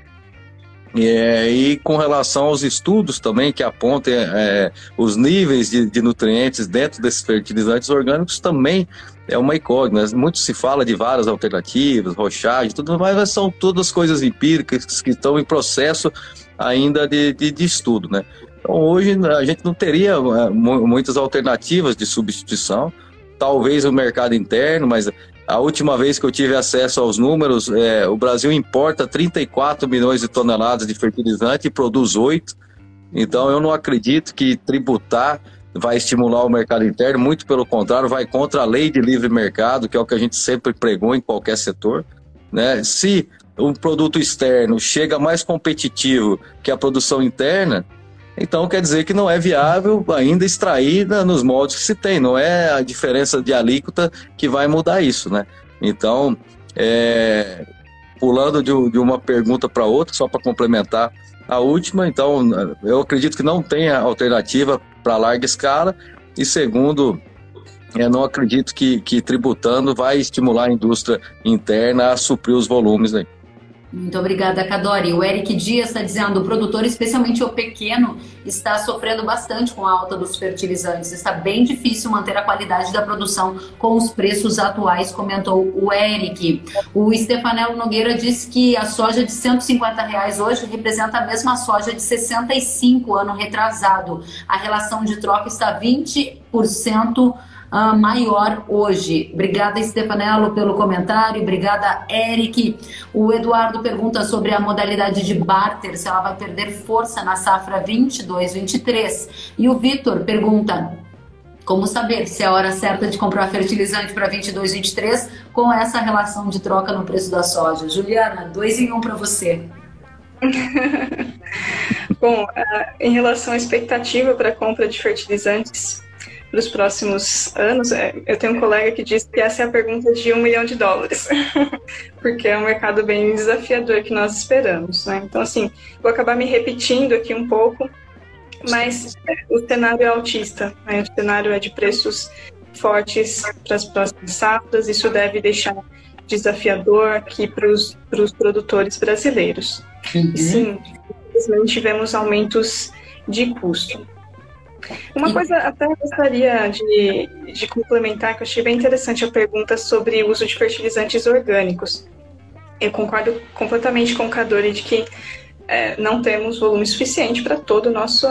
é, e com relação aos estudos também que apontem é, os níveis de, de, nutrientes dentro desses fertilizantes orgânicos também é uma incógnita. Muito se fala de várias alternativas, rochagem, tudo, mas são todas coisas empíricas que estão em processo ainda de, de, de estudo, né? Então hoje a gente não teria muitas alternativas de substituição, talvez o mercado interno, mas a última vez que eu tive acesso aos números, é, o Brasil importa 34 milhões de toneladas de fertilizante e produz 8. Então eu não acredito que tributar vai estimular o mercado interno, muito pelo contrário, vai contra a lei de livre mercado, que é o que a gente sempre pregou em qualquer setor. Né? Se um produto externo chega mais competitivo que a produção interna, então quer dizer que não é viável ainda extrair nos moldes que se tem, não é a diferença de alíquota que vai mudar isso, né? Então, é, pulando de, de, uma pergunta para outra, só para complementar a última, então eu acredito que não tenha alternativa para larga escala, e segundo, eu não acredito que, que tributando vai estimular a indústria interna a suprir os volumes aí. Muito obrigada, Cadori. O Eric Dias está dizendo: o produtor, especialmente o pequeno, está sofrendo bastante com a alta dos fertilizantes. Está bem difícil manter a qualidade da produção com os preços atuais, comentou o Eric. O Stefanello Nogueira disse que a soja de 150 reais hoje representa a mesma soja de 65 ano retrasado. A relação de troca está 20% uh, maior hoje. Obrigada, Stefanello, pelo comentário. Obrigada, Eric. O Eduardo pergunta sobre a modalidade de barter, se ela vai perder força na safra 22-23. E o Vitor pergunta. Como saber se é a hora certa de comprar fertilizante para 22, 23 com essa relação de troca no preço da soja? Juliana, dois em um para você. Bom, em relação à expectativa para a compra de fertilizantes para os próximos anos, é, eu tenho um colega que diz que essa é a pergunta de um milhão de dólares, porque é um mercado bem desafiador que nós esperamos. Né? Então, assim, vou acabar me repetindo aqui um pouco, mas é, o cenário é autista, né? o cenário é de preços fortes para as próximas safras, isso deve deixar desafiador aqui para os produtores brasileiros. Uhum. Sim, infelizmente tivemos aumentos de custo. Uma coisa até gostaria de, de complementar, que eu achei bem interessante a pergunta sobre o uso de fertilizantes orgânicos. Eu concordo completamente com o Cadore de que é, não temos volume suficiente para todo o nosso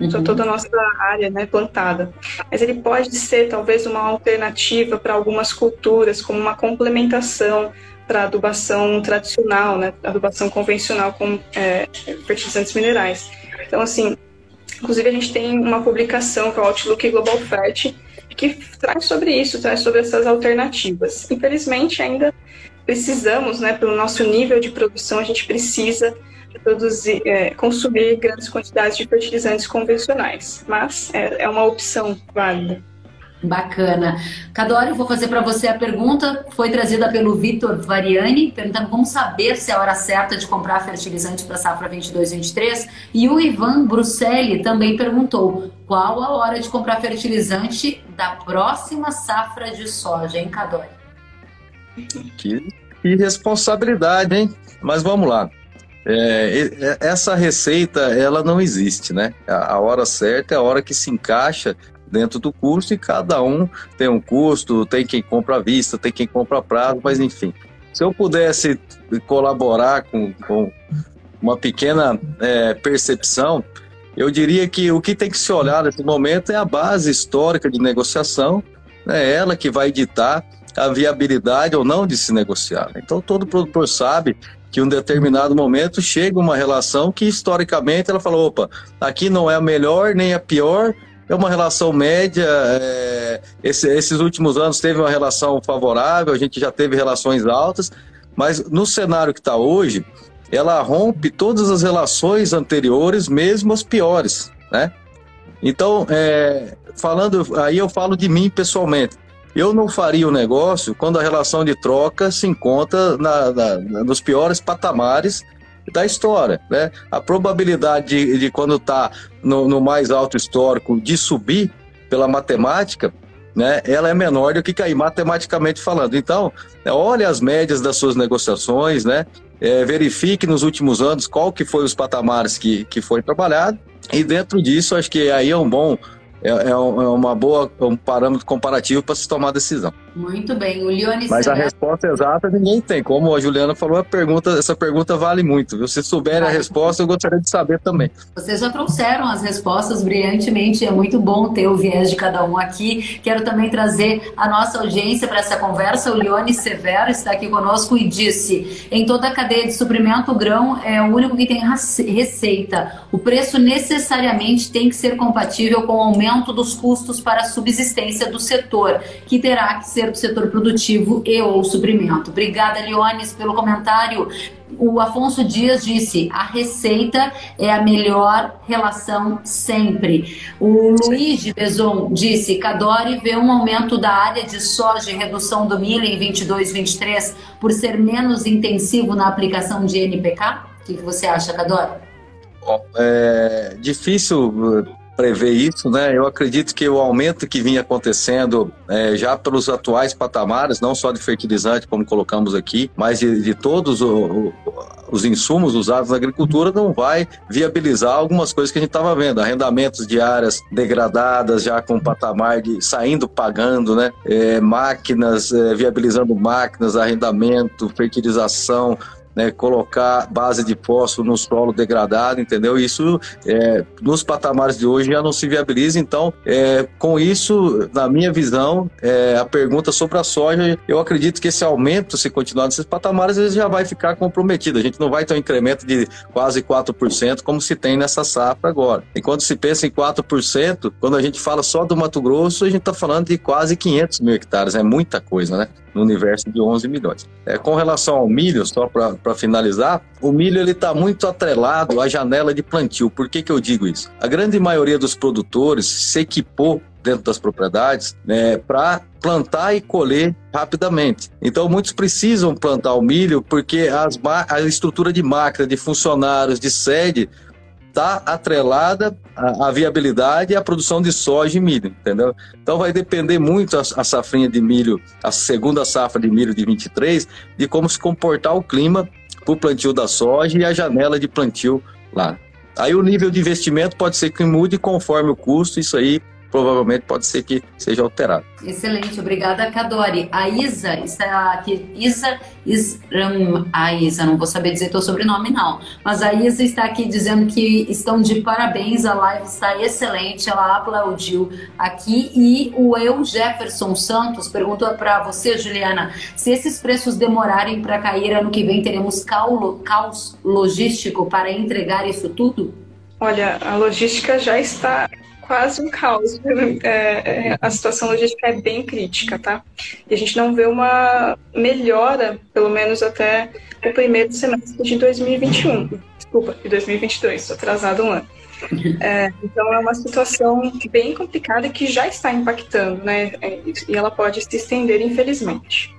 uhum. toda a nossa área né, plantada. Mas ele pode ser talvez uma alternativa para algumas culturas, como uma complementação para adubação tradicional, né, adubação convencional com é, fertilizantes minerais. Então, assim, inclusive a gente tem uma publicação que é o Outlook Global Fert, que traz sobre isso, traz sobre essas alternativas. Infelizmente, ainda precisamos, né, pelo nosso nível de produção, a gente precisa produzir, é, consumir grandes quantidades de fertilizantes convencionais, mas é, é uma opção válida. Bacana. Cadório, vou fazer para você a pergunta. Foi trazida pelo Vitor Variani, perguntando como saber se é a hora certa de comprar fertilizante para safra 22-23. E o Ivan Bruselli também perguntou qual a hora de comprar fertilizante da próxima safra de soja, hein, Cadório? Que, que responsabilidade, hein? Mas vamos lá. É, essa receita, ela não existe, né? A, hora certa é a hora que se encaixa dentro do custo e cada um tem um custo, tem quem compra à vista, tem quem compra a prazo, mas enfim. Se eu pudesse colaborar com, com uma pequena é, percepção, eu diria que o que tem que se olhar nesse momento é a base histórica de negociação, é ela que vai ditar a viabilidade ou não de se negociar. Então todo produtor sabe que em um determinado momento chega uma relação que historicamente ela falou, opa, aqui não é a melhor nem a pior, é uma relação média. É, esse, esses últimos anos teve uma relação favorável, a gente já teve relações altas, mas no cenário que está hoje, ela rompe todas as relações anteriores, mesmo as piores, né? Então, é, falando, aí eu falo de mim pessoalmente. Eu não faria o negócio quando a relação de troca se encontra na, na, nos piores patamares da história. Né? A probabilidade de, de quando está no, no, mais alto histórico de subir pela matemática, né, ela é menor do que cair matematicamente falando. Então, é, olhe as médias das suas negociações, né? É, verifique nos últimos anos qual que foi os patamares que, que foi trabalhado e dentro disso acho que aí é um bom é, é, é uma boa um parâmetro comparativo para se tomar decisão. Muito bem, o Leone Mas a resposta exata ninguém tem. Como a Juliana falou, a pergunta, essa pergunta vale muito. Viu? Se souberem vale. a resposta, eu gostaria de saber também. Vocês já trouxeram as respostas brilhantemente, é muito bom ter o viés de cada um aqui. Quero também trazer a nossa audiência para essa conversa. O Leone Severo está aqui conosco e disse: em toda a cadeia de suprimento, o grão é o único que tem receita. O preço necessariamente tem que ser compatível com o aumento dos custos para a subsistência do setor, que terá que ser do setor produtivo e ou suprimento. Obrigada, Leones, pelo comentário. O Afonso Dias disse: a receita é a melhor relação sempre. O Luiz de Beson disse: Cadore vê um aumento da área de soja e redução do milho em 22, 23 por ser menos intensivo na aplicação de NPK? O que, você acha, Cadore? É difícil prever isso, né? Eu acredito que o aumento que vinha acontecendo é, já pelos atuais patamares, não só de fertilizante, como colocamos aqui, mas de, de todos o, o, os insumos usados na agricultura, não vai viabilizar algumas coisas que a gente estava vendo. Arrendamentos de áreas degradadas, já com patamar de saindo pagando, né? É, máquinas, é, viabilizando máquinas, arrendamento, fertilização, né, colocar base de fósforo no solo degradado, entendeu? Isso é, nos patamares de hoje já não se viabiliza. Então, é, com isso, na minha visão, é, a pergunta sobre a soja, eu acredito que esse aumento, se continuar nesses patamares, ele já vai ficar comprometido. A gente não vai ter um incremento de quase 4%, como se tem nessa safra agora. E quando se pensa em 4%, quando a gente fala só do Mato Grosso, a gente está falando de quase 500 mil hectares. É muita coisa, né? No universo de 11 milhões. É, com relação ao milho, só para para finalizar, o milho ele está muito atrelado à janela de plantio. Por que, que eu digo isso? A grande maioria dos produtores se equipou dentro das propriedades né, para plantar e colher rapidamente. Então, muitos precisam plantar o milho porque as, a estrutura de máquina, de funcionários, de sede está atrelada à, viabilidade e à produção de soja e milho, entendeu? Então vai depender muito a, a safrinha de milho, a segunda safra de milho de 23, de como se comportar o clima para o plantio da soja e a janela de plantio lá. Aí o nível de investimento pode ser que mude conforme o custo, isso aí provavelmente pode ser que seja alterado. Excelente, obrigada, Cadori. A Isa está aqui, Isa, Isram, a Isa, não vou saber dizer teu sobrenome não, mas a Isa está aqui dizendo que estão de parabéns, a live está excelente, ela aplaudiu aqui e o Eu Jefferson Santos perguntou para você, Juliana, se esses preços demorarem para cair ano que vem, teremos caos logístico para entregar isso tudo? Olha, a logística já está quase um caos. É, é, a situação logística é bem crítica, tá? E a gente não vê uma melhora, pelo menos até o primeiro semestre de 2021. Desculpa, de 2022, estou atrasado um ano. É, então é uma situação bem complicada que já está impactando, né? É, e ela pode se estender, infelizmente.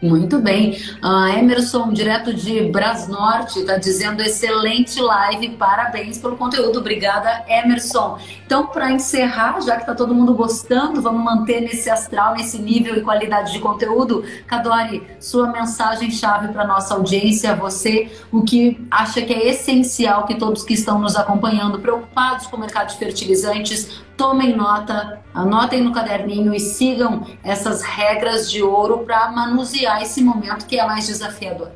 Muito bem. Uh, Emerson, direto de Brasnorte, está dizendo excelente live, parabéns pelo conteúdo. Obrigada, Emerson. Então, para encerrar, já que está todo mundo gostando, vamos manter nesse astral, nesse nível e qualidade de conteúdo. Cadori, sua mensagem-chave para nossa audiência, você, o que acha que é essencial que todos que estão nos acompanhando, preocupados com o mercado de fertilizantes, tomem nota, anotem no caderninho e sigam essas regras de ouro para manusear esse momento que é mais desafiador.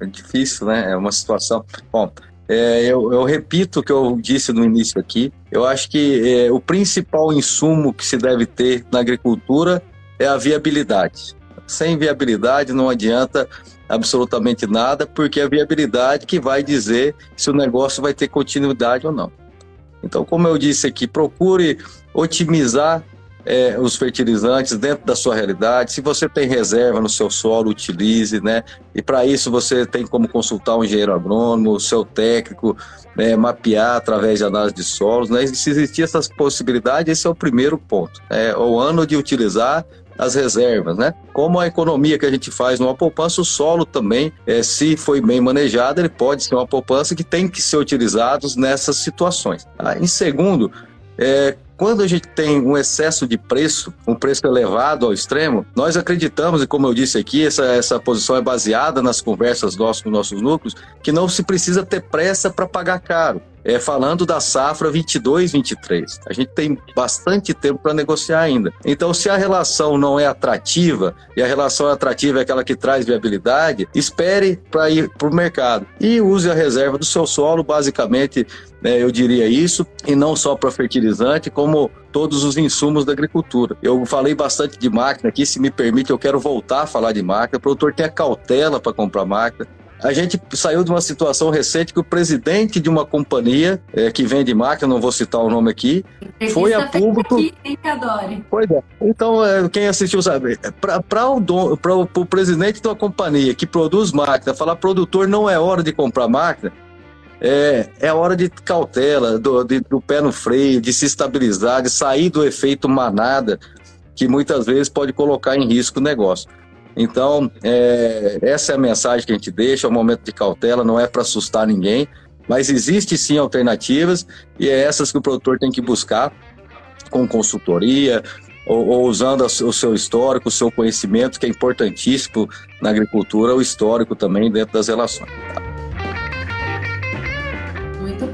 É difícil, né? É uma situação. Bom, é, eu, eu, repito o que eu disse no início aqui. Eu acho que é, o principal insumo que se deve ter na agricultura é a viabilidade. Sem viabilidade não adianta absolutamente nada, porque é a viabilidade que vai dizer se o negócio vai ter continuidade ou não. Então, como eu disse aqui, procure otimizar é, os fertilizantes dentro da sua realidade. Se você tem reserva no seu solo, utilize, né? E para isso você tem como consultar um engenheiro agrônomo, o seu técnico, né? mapear através de análise de solos, né? E se existir essas possibilidades, esse é o primeiro ponto. É o ano de utilizar as reservas, né? Como a economia que a gente faz numa poupança, o solo também, é, se foi bem manejado, ele pode ser uma poupança que tem que ser utilizado nessas situações. Ah, em segundo, é, quando a gente tem um excesso de preço, um preço elevado ao extremo, nós acreditamos, e como eu disse aqui, essa, essa posição é baseada nas conversas nossas com nossos núcleos, que não se precisa ter pressa para pagar caro é, falando da safra 22-23. A gente tem bastante tempo para negociar ainda. Então, se a relação não é atrativa, e a relação atrativa é aquela que traz viabilidade, espere para ir para o mercado e use a reserva do seu solo, basicamente, né, eu diria isso, e não só para fertilizante, como todos os insumos da agricultura. Eu falei bastante de máquina aqui, se me permite, eu quero voltar a falar de máquina. O produtor tem a cautela para comprar máquina. A gente saiu de uma situação recente que o presidente de uma companhia é, que vende máquina, não vou citar o nome aqui, foi a público. Aqui, hein, Pois é. Então, é, quem assistiu sabe, para o, o presidente de uma companhia que produz máquina falar produtor não é hora de comprar máquina, é, é hora de cautela, do, de, do pé no freio, de se estabilizar, de sair do efeito manada, que muitas vezes pode colocar em risco o negócio. Então, é, essa é a mensagem que a gente deixa, é um momento de cautela, não é para assustar ninguém, mas existe sim alternativas e é essas que o produtor tem que buscar com consultoria ou, ou usando o seu histórico, o seu conhecimento, que é importantíssimo na agricultura, o histórico também dentro das relações. Tá?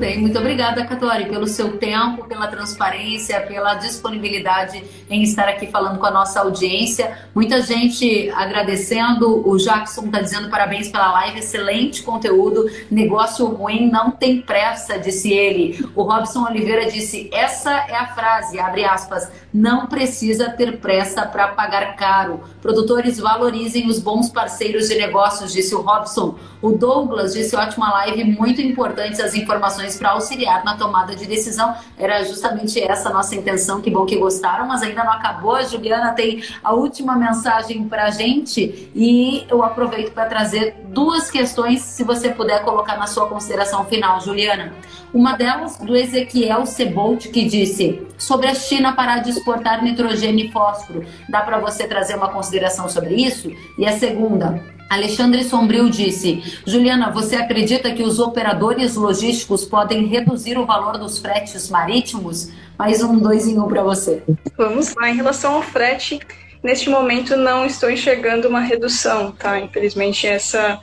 Bem, muito obrigada, Catori, pelo seu tempo, pela transparência, pela disponibilidade em estar aqui falando com a nossa audiência. Muita gente agradecendo. O Jackson está dizendo parabéns pela live, excelente conteúdo. Negócio ruim, não tem pressa, disse ele. O Robson Oliveira disse: essa é a frase, abre aspas, não precisa ter pressa para pagar caro. Produtores valorizem os bons parceiros de negócios, disse o Robson. O Douglas disse ótima live, muito importantes as informações para auxiliar na tomada de decisão. Era justamente essa a nossa intenção. Que bom que gostaram, mas ainda não acabou. A Juliana tem a última mensagem para a gente e eu aproveito para trazer duas questões, se você puder colocar na sua consideração final, Juliana. Uma delas do Ezequiel Sebolt, que disse sobre a China parar de exportar nitrogênio e fósforo. Dá para você trazer uma consideração sobre isso? E a segunda, Alexandre Sombrio disse: Juliana, você acredita que os operadores logísticos podem reduzir o valor dos fretes marítimos? Mais um dois em um para você. Vamos lá. Em relação ao frete, neste momento não estou enxergando uma redução, tá? Infelizmente, essa,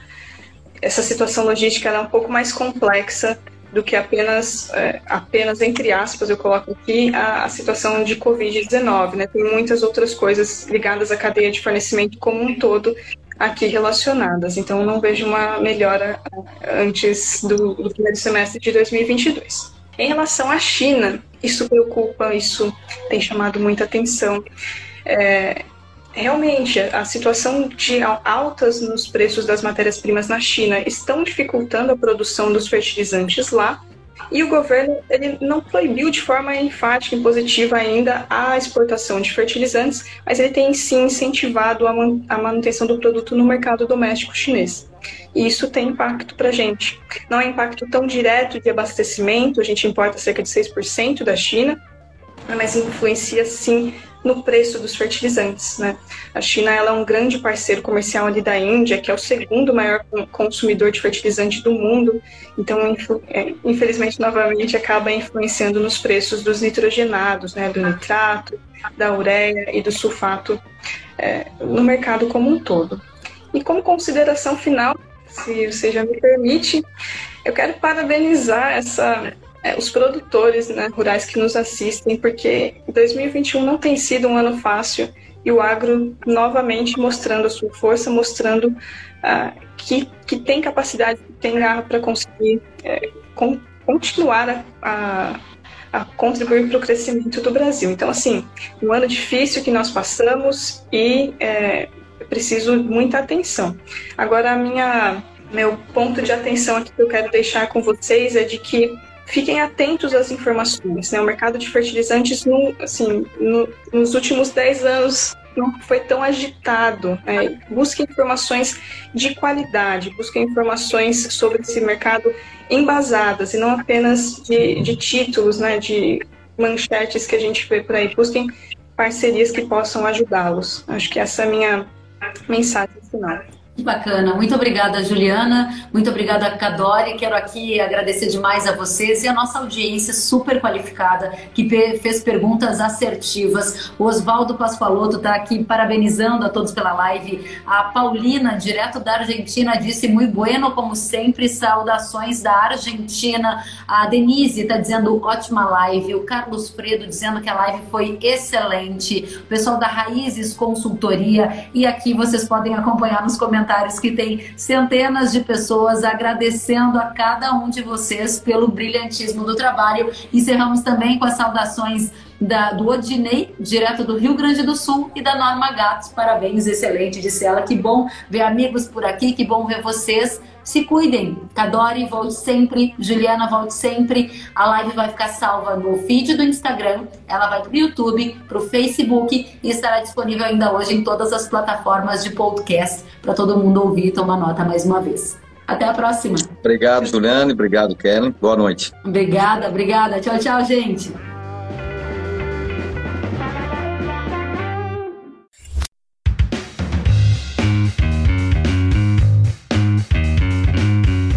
essa situação logística é um pouco mais complexa do que apenas, é, apenas entre aspas, eu coloco aqui, a, a situação de Covid-19. Né? Tem muitas outras coisas ligadas à cadeia de fornecimento como um todo aqui relacionadas. Então, não vejo uma melhora antes do, do primeiro semestre de 2022. Em relação à China, isso preocupa, isso tem chamado muita atenção. É, realmente, a situação de altas nos preços das matérias-primas na China estão dificultando a produção dos fertilizantes lá, e o governo ele não proibiu de forma enfática e positiva ainda a exportação de fertilizantes, mas ele tem sim incentivado a, man a manutenção do produto no mercado doméstico chinês. E isso tem impacto para a gente. Não é impacto tão direto de abastecimento, a gente importa cerca de 6% da China, mas influencia sim no preço dos fertilizantes. Né? A China ela é um grande parceiro comercial ali da Índia, que é o segundo maior consumidor de fertilizante do mundo, então, é, infelizmente, novamente, acaba influenciando nos preços dos nitrogenados, né, do nitrato, da ureia e do sulfato é, no mercado como um todo. E como consideração final, se você já me permite, eu quero parabenizar essa é, os produtores né, rurais que nos assistem, porque 2021 não tem sido um ano fácil e o agro novamente mostrando a sua força, mostrando uh, que, que tem capacidade, que tem garra para conseguir é, com, continuar a, a, a contribuir para o crescimento do Brasil. Então, assim, um ano difícil que nós passamos e é, preciso muita atenção. Agora, a minha meu ponto de atenção aqui que eu quero deixar com vocês é de que fiquem atentos às informações. Né? O mercado de fertilizantes, no, assim, no, nos últimos 10 anos, não foi tão agitado. Né? Busquem informações de qualidade, busquem informações sobre esse mercado embasadas e não apenas de, de títulos, né? de manchetes que a gente vê por aí. Busquem parcerias que possam ajudá-los. Acho que essa é a minha mensagem final. Que bacana. Muito obrigada, Juliana. Muito obrigada, Cadore. Quero aqui agradecer demais a vocês e a nossa audiência super qualificada que fez perguntas assertivas. O Oswaldo Pascoaloto está aqui parabenizando a todos pela live. A Paulina, direto da Argentina, disse muito bueno, como sempre. Saudações da Argentina. A Denise está dizendo ótima live. O Carlos Fredo dizendo que a live foi excelente. O pessoal da Raízes Consultoria. E aqui vocês podem acompanhar nos comentários comentários que tem centenas de pessoas agradecendo a cada um de vocês pelo brilhantismo do trabalho. Encerramos também com as saudações da, do Odinei, direto do Rio Grande do Sul, e da Norma Gatos. Parabéns, excelente, disse ela. Que bom ver amigos por aqui, que bom ver vocês. Se cuidem. Cadore, volte sempre. Juliana, volte sempre. A live vai ficar salva no feed do Instagram, ela vai para o YouTube, para o Facebook e estará disponível ainda hoje em todas as plataformas de podcast para todo mundo ouvir e tomar nota mais uma vez. Até a próxima. Obrigado, Juliane. Obrigado, Kellen. Boa noite. Obrigada, obrigada. Tchau, tchau, gente.